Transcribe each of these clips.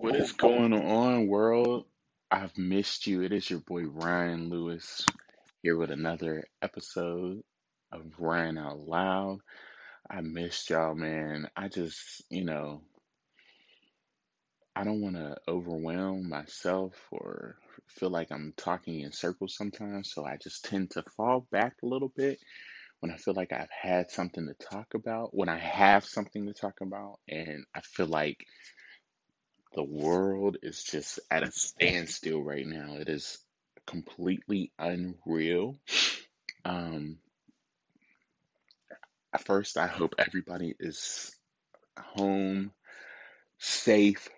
What is going on, world? I've missed you. It is your boy Ryan Lewis here with another episode of Ryan Out Loud. I missed y'all, man. I just, you know, I don't want to overwhelm myself or feel like I'm talking in circles sometimes, so I just tend to fall back a little bit when I feel like I've had something to talk about, when I have something to talk about, and I feel like the world is just at a standstill right now. It is completely unreal. Um, at first, I hope everybody is home, safe,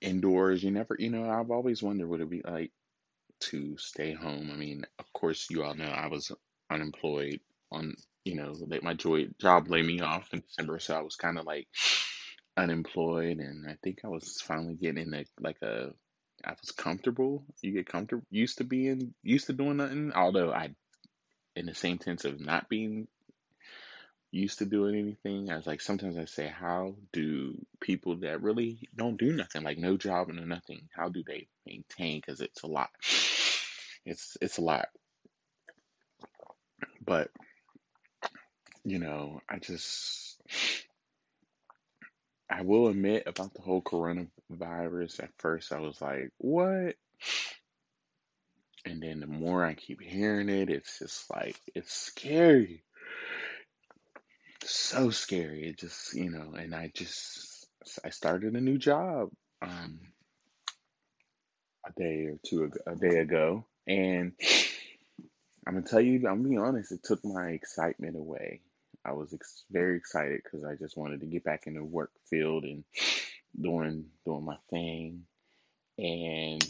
indoors. You never, you know, I've always wondered what it'd be like to stay home. I mean, of course, you all know I was unemployed on, you know, my job laid me off in December, so I was kind of like unemployed, and I think I was finally getting in a like a I was comfortable. You get comfortable, used to being used to doing nothing. Although I, in the same sense of not being used to doing anything, I was like sometimes I say, how do people that really don't do nothing, like no job and no nothing, how do they maintain? Because it's a lot. It's it's a lot. But you know, I just I will admit about the whole coronavirus, at first I was like, what? And then the more I keep hearing it, it's just like, it's scary. So scary. It just, you know, and I just, I started a new job um, a day or two ago, a day ago. And I'm gonna tell you, I'm gonna be honest, it took my excitement away. I was ex- very excited because I just wanted to get back in the work field and doing doing my thing. And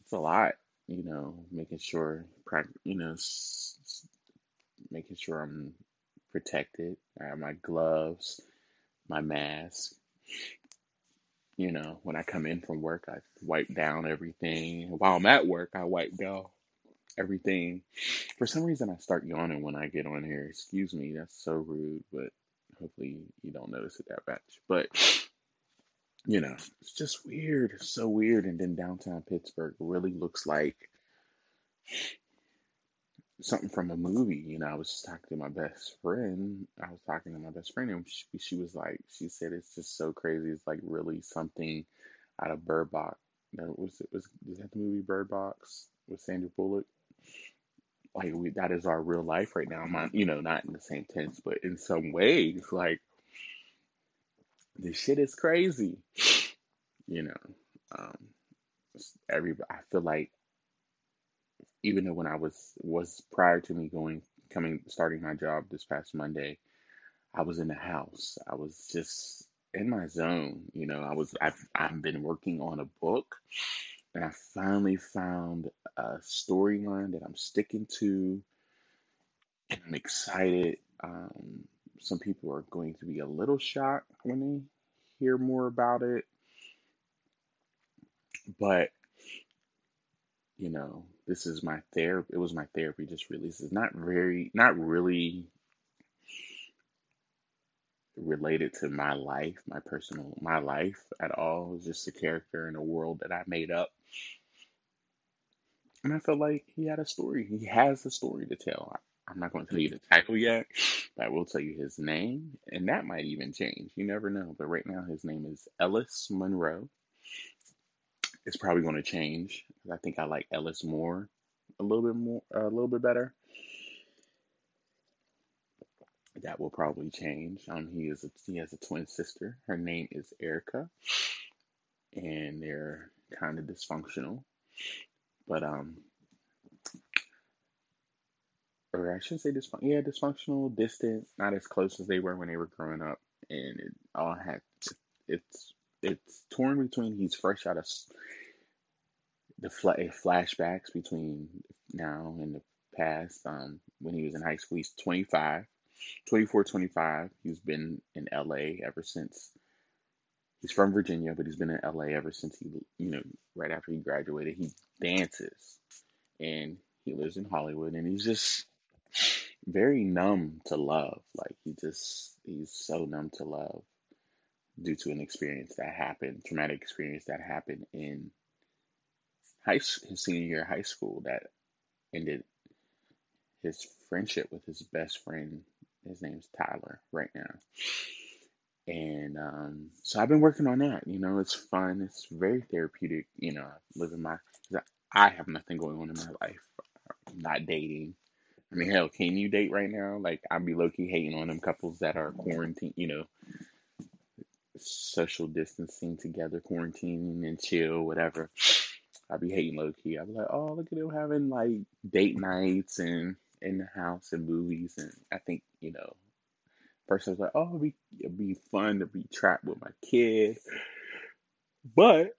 it's a lot, you know, making sure, you know, s- s- making sure I'm protected. I have my gloves, my mask. You know, when I come in from work, I wipe down everything. While I'm at work, I wipe down everything. For some reason, I start yawning when I get on here. Excuse me, that's so rude, but hopefully you don't notice it that much. But you know, it's just weird. It's so weird. And then downtown Pittsburgh really looks like something from a movie. You know, I was just talking to my best friend. I was talking to my best friend, and she, she was like, she said it's just so crazy. It's like really something out of Bird Box. No, was it was is that the movie Bird Box with Sandra Bullock? Like we, that is our real life right now. My, you know, not in the same tense, but in some ways, like this shit is crazy. You know, um, every I feel like even though when I was was prior to me going coming starting my job this past Monday, I was in the house. I was just in my zone. You know, I was I've I've been working on a book and I finally found a storyline that I'm sticking to and I'm excited. Um, some people are going to be a little shocked when they hear more about it, but you know, this is my therapy. It was my therapy just released. It's not very, not really related to my life, my personal, my life at all. It's just a character in a world that I made up. And I felt like he had a story. He has a story to tell. I'm not going to tell you the title yet, but I will tell you his name, and that might even change. You never know. But right now, his name is Ellis Monroe. It's probably going to change. I think I like Ellis more, a little bit more, a little bit better. That will probably change. Um, he is a, he has a twin sister. Her name is Erica, and they're kind of dysfunctional. But um, or I shouldn't say dysfunctional. Yeah, dysfunctional, distant, not as close as they were when they were growing up, and it all had it's it's torn between he's fresh out of the fla- eh, flashbacks between now and the past. Um, when he was in high school, he's 25, 24, 25. He's been in LA ever since. He's from Virginia, but he's been in LA ever since he, you know, right after he graduated. He dances and he lives in Hollywood, and he's just very numb to love. Like he just he's so numb to love. due to an experience that happened, traumatic experience that happened in high his senior year of high school that ended his friendship with his best friend. His name's Tyler right now. And um, so I've been working on that. You know, it's fun. It's very therapeutic. You know, living my. I have nothing going on in my life. I'm not dating. I mean, hell, can you date right now? Like, I'd be low key hating on them couples that are quarantined. You know, social distancing together, quarantining and chill, whatever. I'd be hating low key. I'd be like, oh, look at them having like date nights and in the house and movies. And I think, you know, person's like, oh, it'd be, fun to be trapped with my kid. But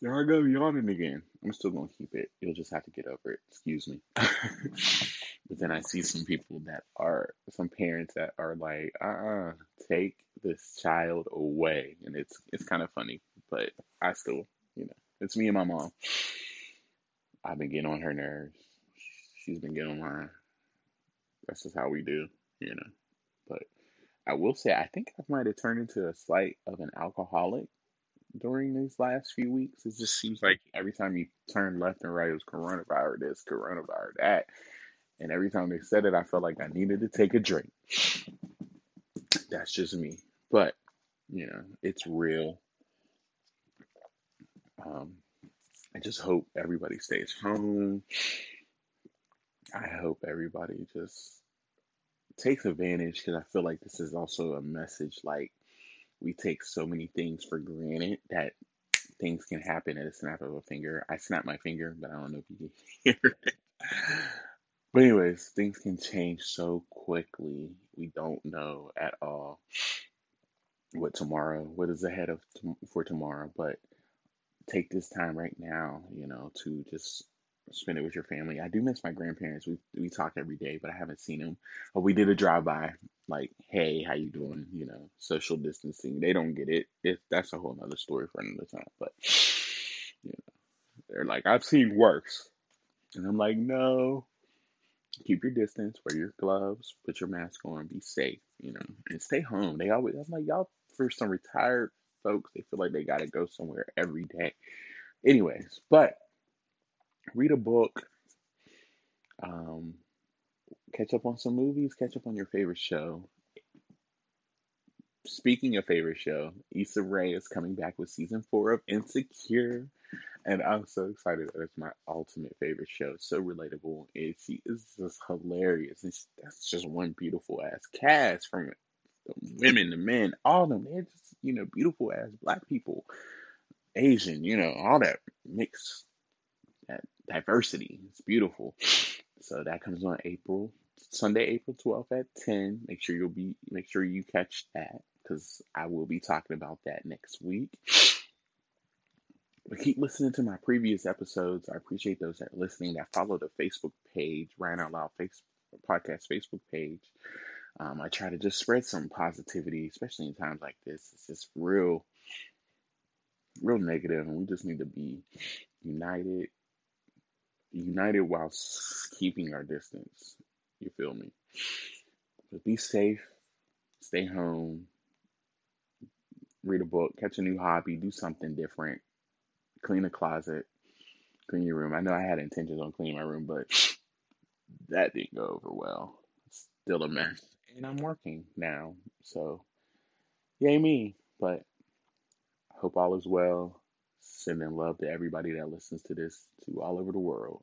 there I go yawning again. I'm still gonna keep it. You'll just have to get over it. Excuse me. but then I see some people that are some parents that are like, uh uh-uh, uh take this child away. And it's it's kind of funny. But I still, you know, it's me and my mom. I've been getting on her nerves. She's been getting on mine. That's just how we do, you know. But I will say, I think I might have turned into a slight of an alcoholic during these last few weeks. It just seems like every time you turn left and right, it was coronavirus this, coronavirus that. And every time they said it, I felt like I needed to take a drink. That's just me. But, you know, it's real. Um, I just hope everybody stays home. I hope everybody just takes advantage because I feel like this is also a message like we take so many things for granted that things can happen at a snap of a finger. I snap my finger, but I don't know if you can hear it. But anyways, things can change so quickly. We don't know at all what tomorrow, what is ahead of for tomorrow. But take this time right now, you know, to just spend it with your family. I do miss my grandparents. We we talk every day, but I haven't seen them. But we did a drive by, like, hey, how you doing? You know, social distancing. They don't get it. It that's a whole other story for another time. But you know, they're like, I've seen worse, and I'm like, no. Keep your distance, wear your gloves, put your mask on, be safe, you know, and stay home. They always, I'm like, y'all, for some retired folks, they feel like they got to go somewhere every day. Anyways, but read a book, um, catch up on some movies, catch up on your favorite show. Speaking of favorite show, Issa Rae is coming back with season four of Insecure. And I'm so excited that it's my ultimate favorite show. So relatable. And she is just hilarious. And she, that's just one beautiful ass cast from the women, the men, all them. They're just, you know, beautiful ass black people, Asian, you know, all that mixed diversity. It's beautiful. So that comes on April Sunday, April 12th at 10. Make sure you'll be make sure you catch that because I will be talking about that next week. But keep listening to my previous episodes. I appreciate those that are listening that follow the Facebook page, Ryan Out Loud Facebook podcast Facebook page. Um, I try to just spread some positivity, especially in times like this. It's just real, real negative, and we just need to be united united while keeping our distance. You feel me? But be safe, stay home, read a book, catch a new hobby, do something different, clean a closet, clean your room. I know I had intentions on cleaning my room, but that didn't go over well. Still a mess. And I'm working now, so yay me. But hope all is well. Sending love to everybody that listens to this to all over the world.